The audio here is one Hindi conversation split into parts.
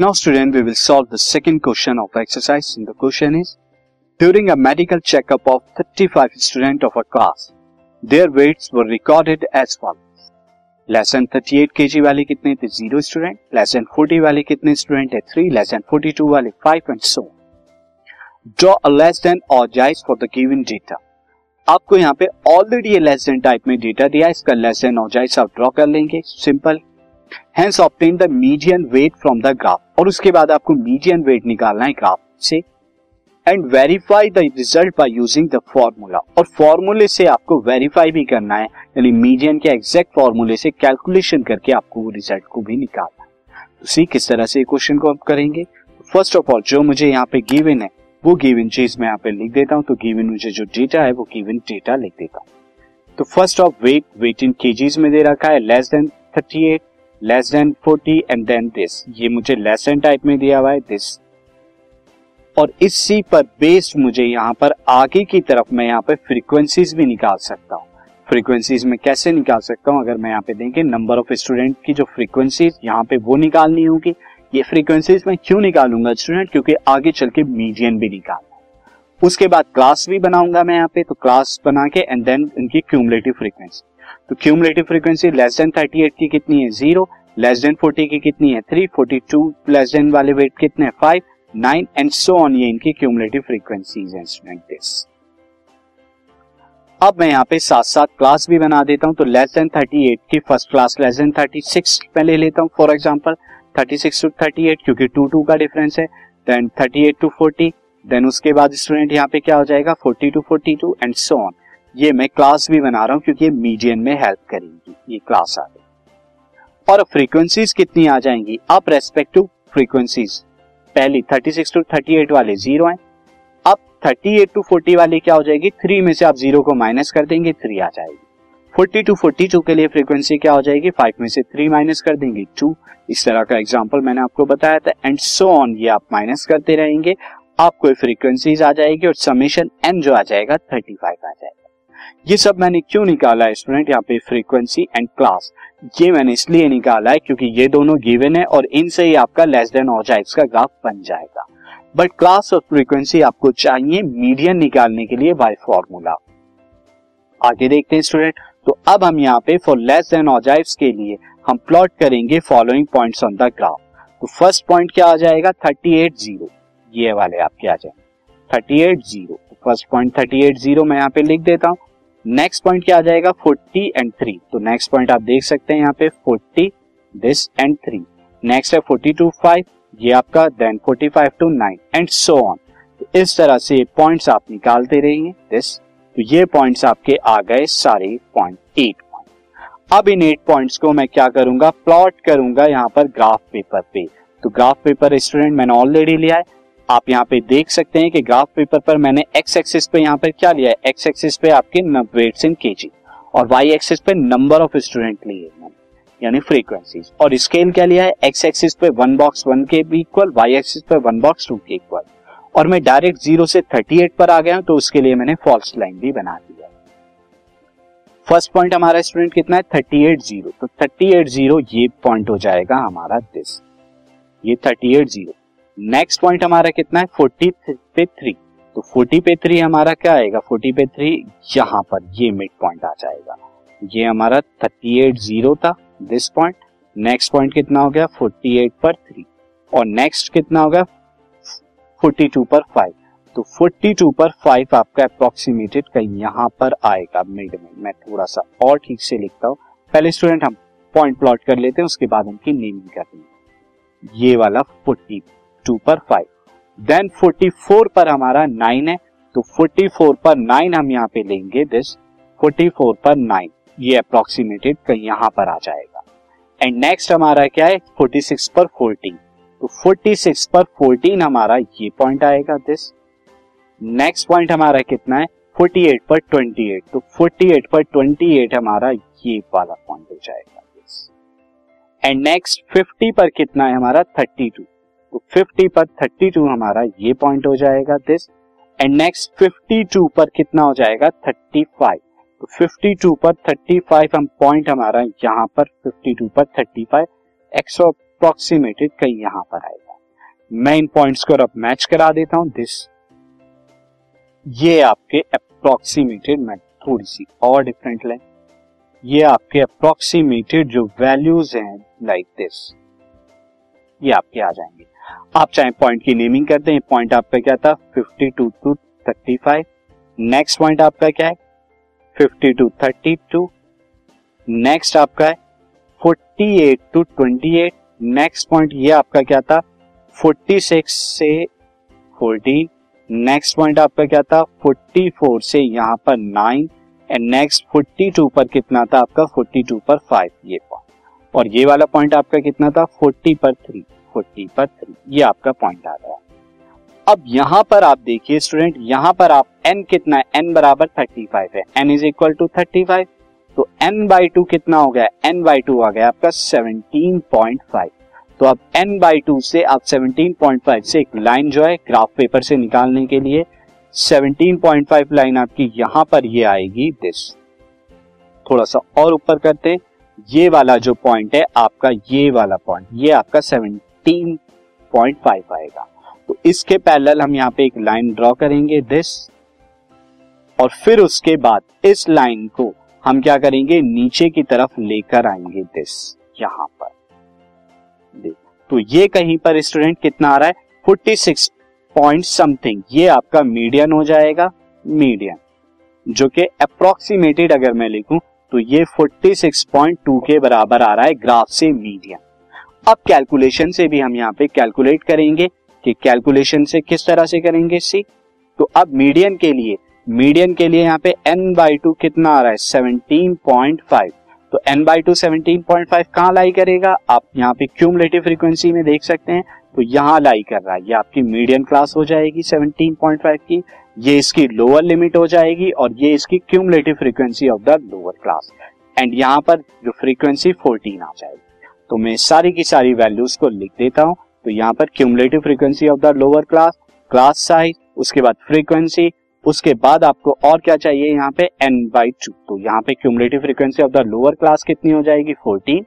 Student we will solve the second question of exercise and the question is during a medical checkup of 35 students of a class their weights were recorded as follows less than 38 KG वाले कितने थे ज़ीरो स्टूडेंट लेस देन 40 वाले कितने स्टूडेंट है थ्री लेस देन 42 वाले five and so draw a less than और जाइज फॉर द गिवन डेटा आपको यहाँ पे ऑलरेडी ये लेस देन टाइप में डेटा दिया इसका लेस देन और जाइज आप ड्रॉ कर लेंगे simple hence obtain the median weight from the graph और उसके बाद आपको मीडियन वेट निकालना है ग्राफ से and verify the result by using the formula और फॉर्मूले से आपको वेरीफाई भी करना है, यानी मीडियन के एग्जैक्ट फॉर्मूले से कैलकुलेशन करके आपको वो रिज़ल्ट को भी निकालना है। तो सी किस तरह से क्वेश्चन को आप करेंगे? फ़र्स्ट ऑफ़ ऑल जो मुझे यहाँ पे गिवन है, वो गिवन चीज़ मैं यहाँ पे लिख देता हूँ तो गिवन मुझे जो डेटा है, वो गिवन डेटा लिख देता हूँ। तो first of weight weight in KGs में दे रखा है less than thirty eight less than forty and then this ये मुझे लेस देन टाइप में दिया हुआ है दिस और इसी पर बेस्ड मुझे यहाँ पर आगे की तरफ़ मैं यहाँ पे फ्रीक्वेंसीज भी निकाल सकता हूँ। फ्रीक्वेंसीज में कैसे निकाल सकता हूँ? अगर मैं यहाँ पे देंगे नंबर ऑफ़ स्टूडेंट की जो फ्रीक्वेंसीज यहाँ पे वो निकालनी होगी। ये फ्रीक्वेंसीज मैं क्यों निकालूँगा स्टूडेंट क्योंकि आगे चल के मीडियन भी निकालना उसके बाद क्लास भी बनाऊँगा मैं यहाँ पे तो क्लास बना के एंड देन इनकी क्यूमुलेटिव फ्रीक्वेंसी तो क्यूमुलेटिव फ्रीक्वेंसी लेस देन 38 की कितनी है? ज़ीरो लेस देन 40 की कितनी है? Three forty two less than वाले वेट कितने हैं? Five nine and so on ये इनकी क्यूमुलेटिव फ्रीक्वेंसीज हैं स्टूडेंट दिस अब मैं यहाँ पे साथ साथ क्लास भी बना देता हूँ तो लेस देन 38 की फ़र्स्ट क्लास लेस देन 36 पे ले लेता हूँ फॉर एग्जांपल 36 टू 38 क्योंकि टू टू का डिफरेंस है. देन 38 टू 40 देन उसके बाद स्टूडेंट यहाँ पे क्या हो जाएगा? 40 टू 42 एंड सो ऑन ये मैं क्लास भी बना रहा हूँ क्योंकि ये मीडियन में हेल्प करेगी, ये क्लास आ गई। और फ्रीक्वेंसीज कितनी आ जाएँगी? अब रेस्पेक्टिव फ्रीक्वेंसीज पहली 36 टू 38 वाले ज़ीरो हैं। अब 38 टू 40 वाली क्या हो जाएगी? थ्री में से आप ज़ीरो को माइनस कर देंगे थ्री आ जाएगी। 40 टू 42 के लिए फ्रीक्वेंसी क्या हो जाएगी? फाइव में से थ्री माइनस कर देंगे टू इस तरह का एग्ज़ाम्पल मैंने आपको बताया था। एंड सो ऑन ये आप माइनस करते रहेंगे। आपको फ्रीक्वेंसीज आ जाएगी और समेशन एन जो आ जाएगा 35 आ जाएगा। ये सब मैंने क्यों निकाला है स्टूडेंट यहाँ पे फ्रीक्वेंसी एंड क्लास ये मैंने इसलिए निकाला है क्योंकि ये दोनों गिवन है और इनसे ही आपका लेस देन और जाएगा का ग्राफ बन जाएगा। बट क्लास और फ्रीक्वेंसी आपको चाहिए मीडियन निकालने के लिए बाय फॉर्मूला आगे देखते हैं स्टूडेंट तो अब हम यहाँ पे फॉर लेस देन ऑजाइव्स के लिए हम प्लॉट करेंगे following points on the graph तो फ़र्स्ट पॉइंट क्या आ जाएगा? 38 ज़ीरो ये वाले आपके आ जाएँगे। 38 ज़ीरो फ़र्स्ट पॉइंट 38 ज़ीरो मैं यहाँ पे लिख देता हूँ। नेक्स्ट पॉइंट क्या आ जाएगा? 40 एंड 3 तो नेक्स्ट पॉइंट आप देख सकते हैं यहाँ पे 40 दिस एंड 3 नेक्स्ट है 40 टू 5 ये आपका then 45 to 9 and so on तो इस तरह से पॉइंट्स आप निकालते रहेंगे दिस तो ये पॉइंट्स आपके आ गए सारे पॉइंट एट पॉइंट अब इन एट पॉइंट्स को मैं क्या करूँगा? प्लॉट करूँगा यहाँ पर ग्राफ पेपर पे। तो ग्राफ पेपर स्टूडेंट मैंने ऑलरेडी लिया है। आप यहाँ पे देख सकते हैं कि ग्राफ पेपर पर मैंने एक्स एक्सिस पे यहाँ पर क्या लिया है? एक्स एक्सिस पे आपके वेट्स इन केजी और वाई एक्सिस पे नंबर ऑफ़ स्टूडेंट लिए यानी फ्रीक्वेंसीज और स्केल क्या लिया है? एक्स एक्सिस पे वन बॉक्स वन के इक्वल वाई एक्सिस पे वन बॉक्स टू के इक्वल और मैं डायरेक्ट ज़ीरो से थर्टी एट पर आ गया हूँ तो उसके लिए मैंने फॉल्स लाइन भी बना दिया फ़र्स्ट पॉइंट हमारा स्टूडेंट कितना है? थर्टी एट ज़ीरो तो थर्टी एट ज़ीरो ये पॉइंट हो जाएगा हमारा दिस ये thirty eight zero next point हमारा कितना है? फोर्टी पे थ्री तो फोर्टी पे थ्री हमारा क्या आएगा? फोर्टी पे थ्री यहाँ पर, ये मिड पॉइंट आ जाएगा। ये हमारा थर्टी एट ज़ीरो था दिस पॉइंट नेक्स्ट पॉइंट कितना हो गया? फोर्टी एट पर थ्री और नेक्स्ट कितना हो गया? फोर्टी टू पर फाइव तो फोर्टी टू पर फाइव आपका अप्रोक्सीमेटेड कहीं यहाँ पर आएगा मिड में। मैं थोड़ा सा और ठीक से लिखता हूँ। पहले स्टूडेंट हम पॉइंट प्लॉट कर लेते हैं, उसके बाद उनकी नेमिंग करनी ये वाला फोर्टी टू पर फाइव देन फोर्टी फोर पर हमारा नाइन है तो फोर्टी फोर पर नाइन हम यहाँ पे लेंगे दिस फोर्टी फोर पर नाइन ये अप्रोक्सीमेटेड कहीं यहाँ पर आ जाएगा. एंड नेक्स्ट हमारा क्या है? फोर्टी सिक्स पर फोर्टीन तो फोर्टी सिक्स पर फोर्टीन हमारा ये पॉइंट आएगा दिस नेक्स्ट पॉइंट हमारा कितना है? फोर्टी एट पर ट्वेंटी एट तो फोर्टी एट पर ट्वेंटी एट हमारा ये वाला पॉइंट हो जाएगा एंड नेक्स्ट फिफ्टी पर कितना है हमारा? थर्टी टू तो 50 पर 32 हमारा ये पॉइंट हो जाएगा दिस एंड नेक्स्ट 52 पर कितना हो जाएगा? 35 तो 52 पर 35 हम पॉइंट हमारा यहाँ पर 52 पर 35 एक्सो अप्रोक्सीमेटेड कहीं यहाँ पर आएगा। मैं इन पॉइंट्स को अब मैच करा देता हूँ। दिस ये आपके अप्रोक्सीमेटेड मैं थोड़ी सी और डिफरेंट लें। ये आपके अप्रोक्सीमेटेड जो वैल्यूज़ हैं लाइक दिस ये आपके आ जाएँगे। आप चाहे पॉइंट की नेमिंग करते हैं पॉइंट आपका क्या था? 52 टू 35 नेक्स्ट पॉइंट आपका क्या है? 50 टू 32 नेक्स्ट आपका है 48 टू 28 नेक्स्ट पॉइंट ये आपका क्या था? 46 से 14 नेक्स्ट पॉइंट आपका क्या था? 44 से यहाँ पर 9 एंड नेक्स्ट 42 पर कितना था आपका? 42 पर 5 ये पॉइंट और ये वाला पॉइंट आपका कितना था? 40 पर 3 40 पर 3 ये आपका पॉइंट आ है अब यहाँ पर आप देखिए स्टूडेंट यहाँ पर आप n कितना है n बराबर 35 है। n इज़ इक्वल टू 35 तो n बाई टू कितना हो गया? n बाई टू आ गया आपका 17.5 तो अब n बाई टू से आप 17.5 से एक लाइन जो है ग्राफ पेपर से निकालने के लिए 17.5 लाइन आपकी यहाँ पर ये आएगी दिस थोड़ा सा और ऊपर करते हैं। ये वाला जो पॉइंट है, आपका ये वाला पॉइंट ये आपका 17.5 आएगा। तो इसके पैरेलल हम यहाँ पे एक लाइन ड्रॉ करेंगे दिस और फिर उसके बाद इस लाइन को हम क्या करेंगे, नीचे की तरफ़ लेकर आएँगे दिस यहाँ पर। तो ये कहीं पर स्टूडेंट कितना आ रहा है? फोर्टी सिक्स पॉइंट समथिंग ये आपका मीडियन हो जाएगा मीडियन जो कि अप्रोक्सीमेटेड अगर मैं लिखूं तो ये 46.2 के बराबर आ रहा है ग्राफ से मीडियन अब कैलकुलेशन से भी हम यहाँ पे कैलकुलेट करेंगे कि कैलकुलेशन से किस तरह से करेंगे सी तो अब मीडियन के लिए मीडियन के लिए यहाँ पे एन बाई टू कितना आ रहा है? सेवनटीन पॉइंट फाइव तो N by two seventeen point five कहाँ लाई करेगा? आप यहाँ पे क्यूमुलेटिव फ्रीक्वेंसी में देख सकते हैं। तो यहाँ लाई कर रहा है। ये आपकी मीडियन क्लास हो जाएगी सेवनटीन पॉइंट फाइव की। ये इसकी लोअर लिमिट हो जाएगी और ये इसकी cumulative frequency of the lower class and यहाँ पर जो फ्रीक्वेंसी फोर्टीन आ जाएगी। तो मैं सारी की सारी वैल्यूज़ को लिख देता हूँ। तो यहाँ पर cumulative frequency of the lower class class size उसके बाद फ्रीक्वेंसी उसके बाद आपको और क्या चाहिए यहाँ पे? एन बाई टू तो यहाँ पे cumulative frequency of the lower class कितनी हो जाएगी? फोर्टीन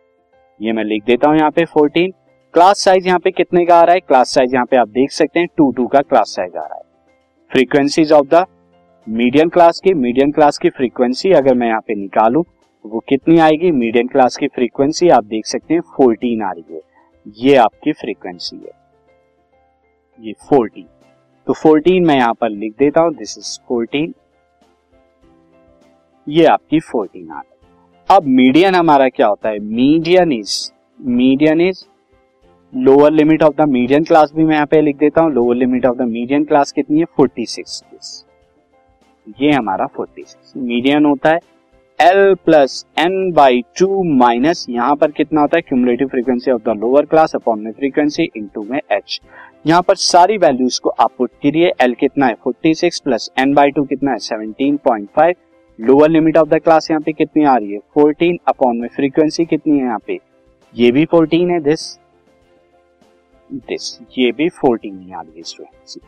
ये मैं लिख देता हूँ यहाँ पे फोर्टीन क्लास साइज़ यहाँ पे कितने का आ रहा है? क्लास साइज़ यहाँ पे आप देख सकते हैं टू टू का क्लास साइज़ आ रहा है। Frequencies of the medium class की मीडियम क्लास की फ्रीक्वेंसी अगर मैं यहाँ पे निकालू वो कितनी आएगी? मीडियम क्लास की फ्रीक्वेंसी आप देख सकते हैं फोर्टीन आ रही है। ये आपकी फ्रीक्वेंसी है। ये फोर्टीन तो फोर्टीन मैं यहाँ पर लिख देता हूँ दिस इज़ फोर्टीन ये आपकी फोर्टीन आ गई अब मीडियन हमारा क्या होता है? Median is median is lower limit of the median class भी मैं यहाँ पे लिख देता हूँ। Lower limit of the median class कितनी है? फोर्टी सिक्स ये हमारा फोर्टी सिक्स मीडियन होता है L plus N by two minus यहाँ पर कितना होता है? Cumulative frequency of the lower class upon में फ्रीक्वेंसी इनटू में एच यहाँ पर सारी वैल्यूज़ को आप पुट करिए एल कितना है? 46 प्लस एन बाई टू कितना है? 17.5 lower limit of the class यहाँ पे कितनी आ रही है? 14 अपॉन में फ्रीक्वेंसी कितनी है यहाँ पे? ये भी 14 है दिस दिस ये भी 14 ही आ रही है फ्रीक्वेंसी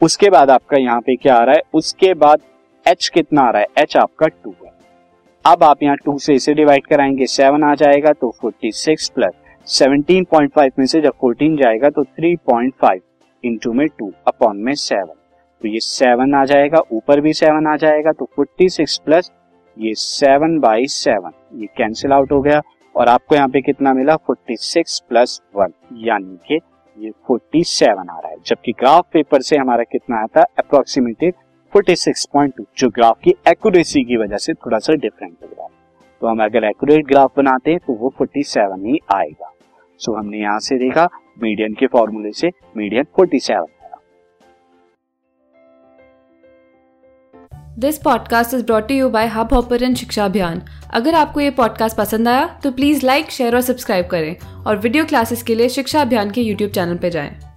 उसके बाद आपका यहाँ पे क्या आ रहा है? उसके बाद एच कितना आ रहा है? एच आपका टू है। अब आप यहाँ टू से इसे डिवाइड कराएँगे सेवन आ जाएगा तो forty six plus seventeen point five में से जब फोर्टीन जाएगा तो थ्री पॉइंट फाइव इंटू में टू अपॉन में सेवन तो ये सेवन आ जाएगा, ऊपर भी सेवन आ जाएगा तो फोर्टी सिक्स प्लस ये सेवन बाई सेवन ये कैंसिल आउट हो गया और आपको यहाँ पे कितना मिला? फोर्टी सिक्स प्लस वन यानी कि ये फोर्टी सेवन आ रहा है। जबकि ग्राफ पेपर से हमारा कितना आता था अप्रोक्सीमेटेड 46.2 जो ग्राफ की एक्यूरेसी की वजह से थोड़ा सा डिफरेंट लग रहा है। तो हम अगर एक्यूरेट ग्राफ बनाते हैं तो वो 47 ही आएगा। सो हमने यहाँ से देखा मीडियन के फॉर्मूले से मीडियन 47 आएगा this podcast is brought you by Hubhopper Shiksha Abhiyan अगर आपको ये पॉडकास्ट पसंद आया तो प्लीज़ लाइक शेयर और सब्सक्राइब करें। और वीडियो क्लासेस के लिए शिक्षा अभियान के यूट्यूब चैनल पर जाएँ।